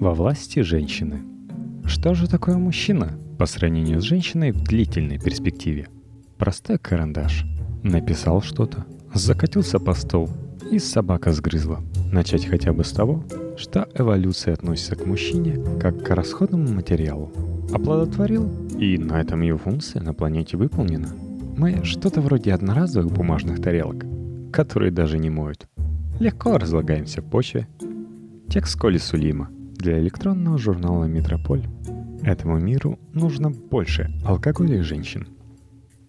во власти женщины. Что же такое мужчина по сравнению с женщиной в длительной перспективе? Простой карандаш. Написал что-то, закатился по стол, и собака сгрызла. Начать хотя бы с того, что эволюция относится к мужчине как к расходному материалу. Оплодотворил, и на этом его функция на планете выполнена. Мы что-то вроде одноразовых бумажных тарелок, которые даже не моют. Легко разлагаемся в почве. Текст Коли Сулима для электронного журнала «Метрополь». Этому миру нужно больше алкоголя и женщин.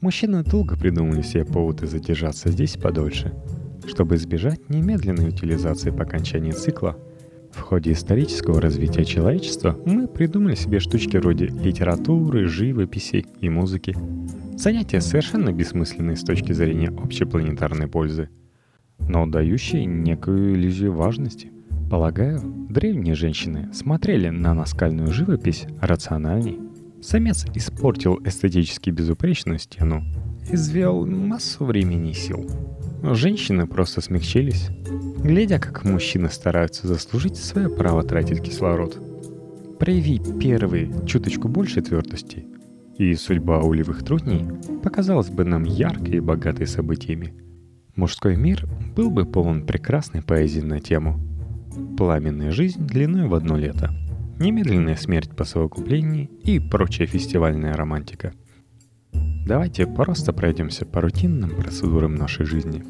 Мужчины долго придумали себе поводы задержаться здесь подольше, чтобы избежать немедленной утилизации по окончании цикла – в ходе исторического развития человечества мы придумали себе штучки вроде литературы, живописи и музыки. Занятия совершенно бессмысленные с точки зрения общепланетарной пользы, но дающие некую иллюзию важности. Полагаю, древние женщины смотрели на наскальную живопись рациональней. Самец испортил эстетически безупречную стену, извел массу времени и сил. Женщины просто смягчились, глядя, как мужчины стараются заслужить свое право тратить кислород. Прояви первые чуточку больше твердости, и судьба улевых трудней показалась бы нам яркой и богатой событиями. Мужской мир был бы полон прекрасной поэзии на тему «Пламенная жизнь длиной в одно лето», «Немедленная смерть по совокуплении» и прочая фестивальная романтика – Давайте просто пройдемся по рутинным процедурам нашей жизни.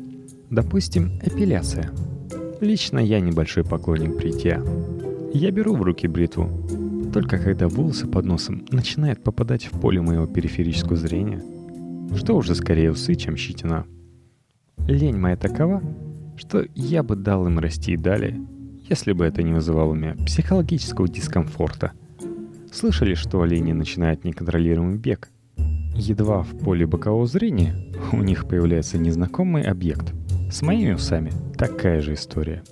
Допустим, эпиляция. Лично я небольшой поклонник бритья. Я беру в руки бритву, только когда волосы под носом начинают попадать в поле моего периферического зрения. Что уже скорее усы, чем щетина. Лень моя такова, что я бы дал им расти и далее, если бы это не вызывало у меня психологического дискомфорта. Слышали, что олени начинают неконтролируемый бег – Едва в поле бокового зрения у них появляется незнакомый объект. С моими усами такая же история.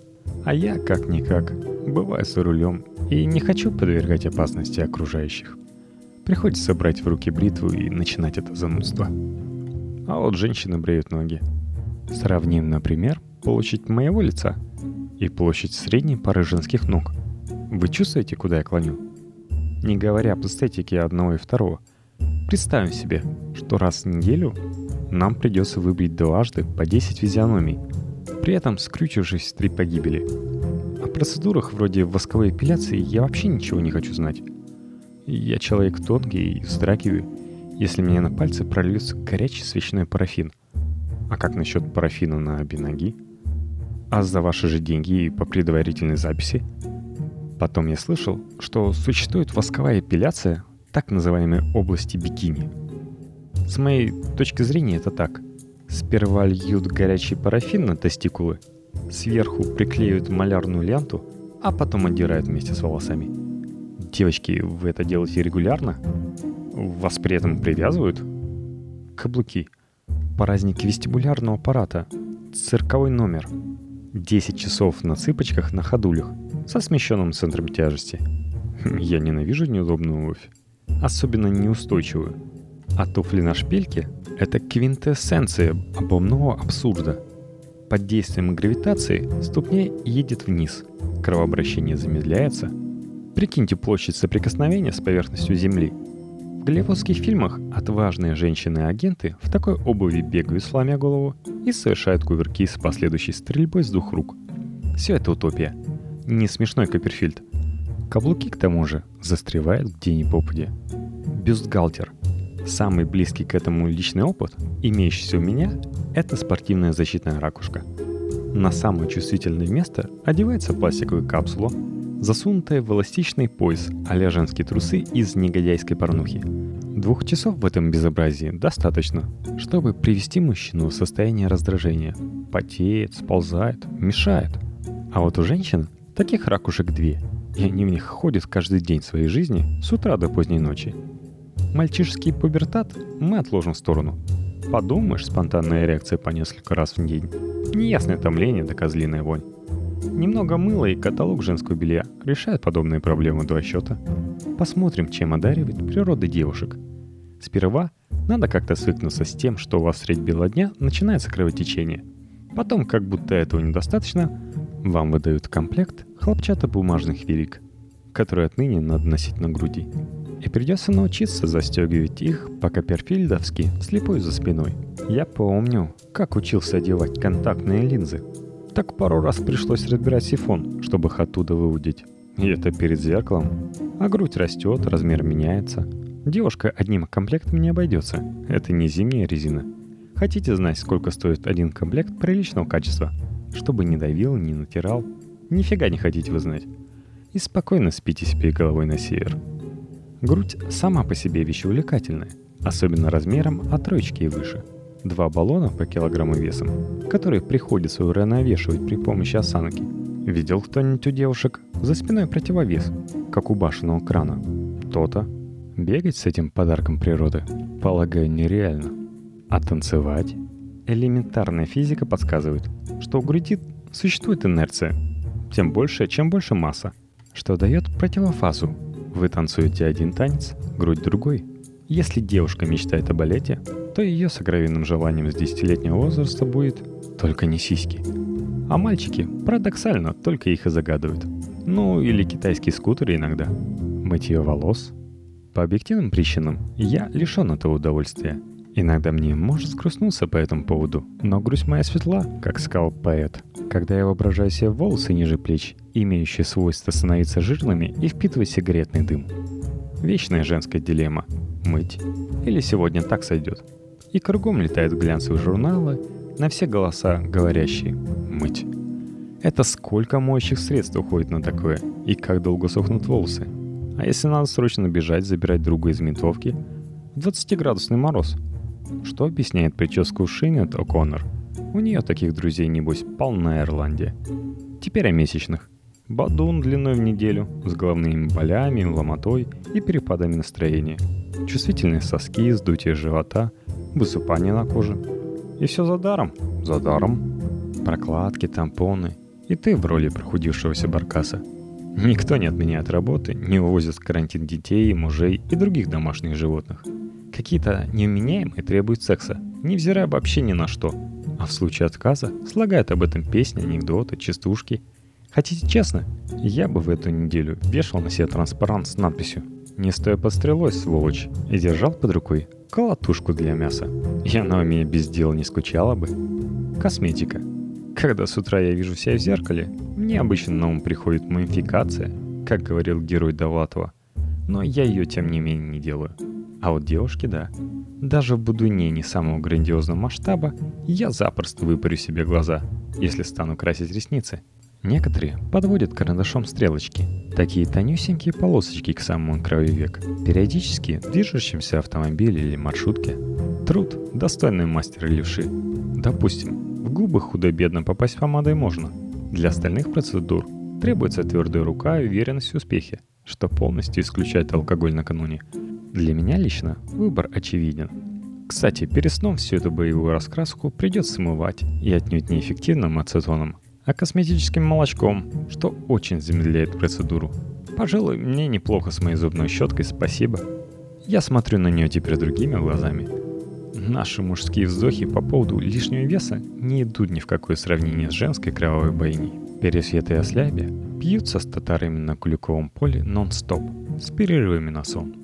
А я, как-никак, бываю за рулем и не хочу подвергать опасности окружающих. Приходится брать в руки бритву и начинать это занудство. А вот женщины бреют ноги. Сравним, например, площадь моего лица и площадь средней пары женских ног. Вы чувствуете, куда я клоню? Не говоря об эстетике одного и второго – Представим себе, что раз в неделю нам придется выбрить дважды по 10 физиономий, при этом скрючившись три погибели. О процедурах вроде восковой эпиляции я вообще ничего не хочу знать. Я человек тонкий и вздрагиваю, если мне на пальцы прольется горячий свечной парафин. А как насчет парафина на обе ноги? А за ваши же деньги и по предварительной записи? Потом я слышал, что существует восковая эпиляция так называемой области бикини. С моей точки зрения это так. Сперва льют горячий парафин на тестикулы, сверху приклеивают малярную ленту, а потом отдирают вместе с волосами. Девочки, вы это делаете регулярно? Вас при этом привязывают? Каблуки. Праздники вестибулярного аппарата. Цирковой номер. 10 часов на цыпочках на ходулях со смещенным центром тяжести. Я ненавижу неудобную обувь особенно неустойчивую. А туфли на шпильке – это квинтэссенция обомного абсурда. Под действием гравитации ступня едет вниз, кровообращение замедляется. Прикиньте площадь соприкосновения с поверхностью Земли. В голливудских фильмах отважные женщины-агенты в такой обуви бегают, сломя голову, и совершают кувырки с последующей стрельбой с двух рук. Все это утопия. Не смешной Копперфильд – Каблуки, к тому же, застревают где ни попади. Бюстгальтер. Самый близкий к этому личный опыт, имеющийся у меня, это спортивная защитная ракушка. На самое чувствительное место одевается пластиковую капсулу, засунутая в эластичный пояс а женские трусы из негодяйской порнухи. Двух часов в этом безобразии достаточно, чтобы привести мужчину в состояние раздражения. Потеет, сползает, мешает. А вот у женщин таких ракушек две – и они в них ходят каждый день своей жизни с утра до поздней ночи. Мальчишеский пубертат мы отложим в сторону. Подумаешь, спонтанная реакция по несколько раз в день. Неясное томление да козлиная вонь. Немного мыла и каталог женского белья решают подобные проблемы два счета. Посмотрим, чем одаривает природа девушек. Сперва надо как-то свыкнуться с тем, что у вас средь бела дня начинается кровотечение. Потом, как будто этого недостаточно, вам выдают комплект хлопчатобумажных велик. которые отныне надо носить на груди. И придется научиться застегивать их по-копперфильдовски слепой за спиной. Я помню, как учился одевать контактные линзы. Так пару раз пришлось разбирать сифон, чтобы их оттуда выудить. И это перед зеркалом. А грудь растет, размер меняется. Девушка одним комплектом не обойдется. Это не зимняя резина. Хотите знать, сколько стоит один комплект приличного качества? Чтобы не давил, не натирал. Нифига не хотите вы знать. И спокойно спите себе головой на север. Грудь сама по себе вещь увлекательная, особенно размером от троечки и выше. Два баллона по килограмму весом, которые приходится уравновешивать при помощи осанки. Видел кто-нибудь у девушек за спиной противовес, как у башенного крана? То-то. Бегать с этим подарком природы, полагаю, нереально. А танцевать? Элементарная физика подсказывает, что у груди существует инерция. Тем больше, чем больше масса, что дает противофазу вы танцуете один танец, грудь другой. Если девушка мечтает о балете, то ее сокровенным желанием с десятилетнего возраста будет только не сиськи. А мальчики, парадоксально, только их и загадывают. Ну, или китайские скутеры иногда. Мытье волос. По объективным причинам я лишен этого удовольствия. Иногда мне может скрустнуться по этому поводу, но грудь моя светла, как сказал поэт. Когда я воображаю себе волосы ниже плеч имеющие свойство становиться жирными и впитывать сигаретный дым. Вечная женская дилемма – мыть или сегодня так сойдет. И кругом летают глянцевые журналы, на все голоса говорящие «мыть». Это сколько моющих средств уходит на такое, и как долго сохнут волосы. А если надо срочно бежать, забирать друга из ментовки? 20-градусный мороз. Что объясняет прическу Шинет О'Коннор? У нее таких друзей, небось, полная Ирландия. Теперь о месячных. Бадун длиной в неделю, с головными болями, ломотой и перепадами настроения. Чувствительные соски, сдутие живота, высыпание на коже. И все за даром, за даром. Прокладки, тампоны. И ты в роли прохудившегося баркаса. Никто не отменяет работы, не увозит в карантин детей, мужей и других домашних животных. Какие-то неуменяемые требуют секса, невзирая вообще ни на что. А в случае отказа слагают об этом песни, анекдоты, частушки – Хотите честно? Я бы в эту неделю вешал на себе транспарант с надписью «Не стоя под стрелой, сволочь!» и держал под рукой колотушку для мяса. И она у меня без дела не скучала бы. Косметика. Когда с утра я вижу себя в зеркале, мне обычно на ум приходит мумификация, как говорил герой Довлатова. Но я ее, тем не менее, не делаю. А вот девушки, да. Даже в будуне не самого грандиозного масштаба я запросто выпарю себе глаза, если стану красить ресницы – Некоторые подводят карандашом стрелочки, такие тонюсенькие полосочки к самому краю век, периодически движущимся автомобиле или маршрутке. Труд, достойный мастера левши. Допустим, в губы худо-бедно попасть помадой можно. Для остальных процедур требуется твердая рука и уверенность в успехе, что полностью исключает алкоголь накануне. Для меня лично выбор очевиден. Кстати, перед сном всю эту боевую раскраску придется смывать и отнюдь неэффективным ацетоном – а косметическим молочком, что очень замедляет процедуру. Пожалуй, мне неплохо с моей зубной щеткой, спасибо. Я смотрю на нее теперь другими глазами. Наши мужские вздохи по поводу лишнего веса не идут ни в какое сравнение с женской кровавой бойней. Пересвет и ослябе пьются с татарами на Куликовом поле нон-стоп, с перерывами на сон.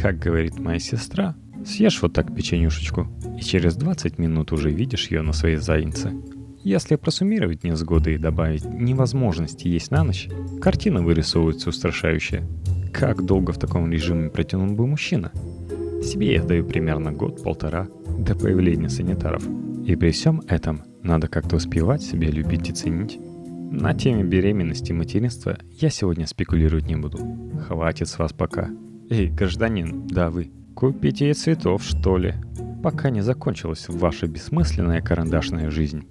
Как говорит моя сестра, съешь вот так печенюшечку, и через 20 минут уже видишь ее на своей заднице – если просуммировать невзгоды и добавить невозможности есть на ночь, картина вырисовывается устрашающая. Как долго в таком режиме протянул бы мужчина? Себе я даю примерно год-полтора до появления санитаров. И при всем этом надо как-то успевать себя любить и ценить. На теме беременности и материнства я сегодня спекулировать не буду. Хватит с вас пока. Эй, гражданин, да вы, купите цветов, что ли? Пока не закончилась ваша бессмысленная карандашная жизнь.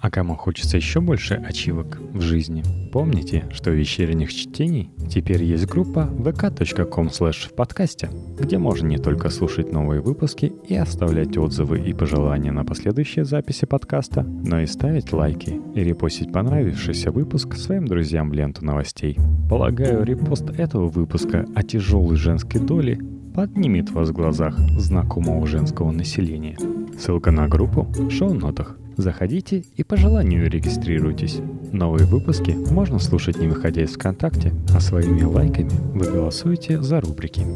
А кому хочется еще больше ачивок в жизни, помните, что у вечерних чтений теперь есть группа vk.com в подкасте, где можно не только слушать новые выпуски и оставлять отзывы и пожелания на последующие записи подкаста, но и ставить лайки и репостить понравившийся выпуск своим друзьям в ленту новостей. Полагаю, репост этого выпуска о тяжелой женской доле поднимет вас в глазах знакомого женского населения. Ссылка на группу в шоу-нотах. Заходите и по желанию регистрируйтесь. Новые выпуски можно слушать не выходя из ВКонтакте, а своими лайками вы голосуете за рубрики.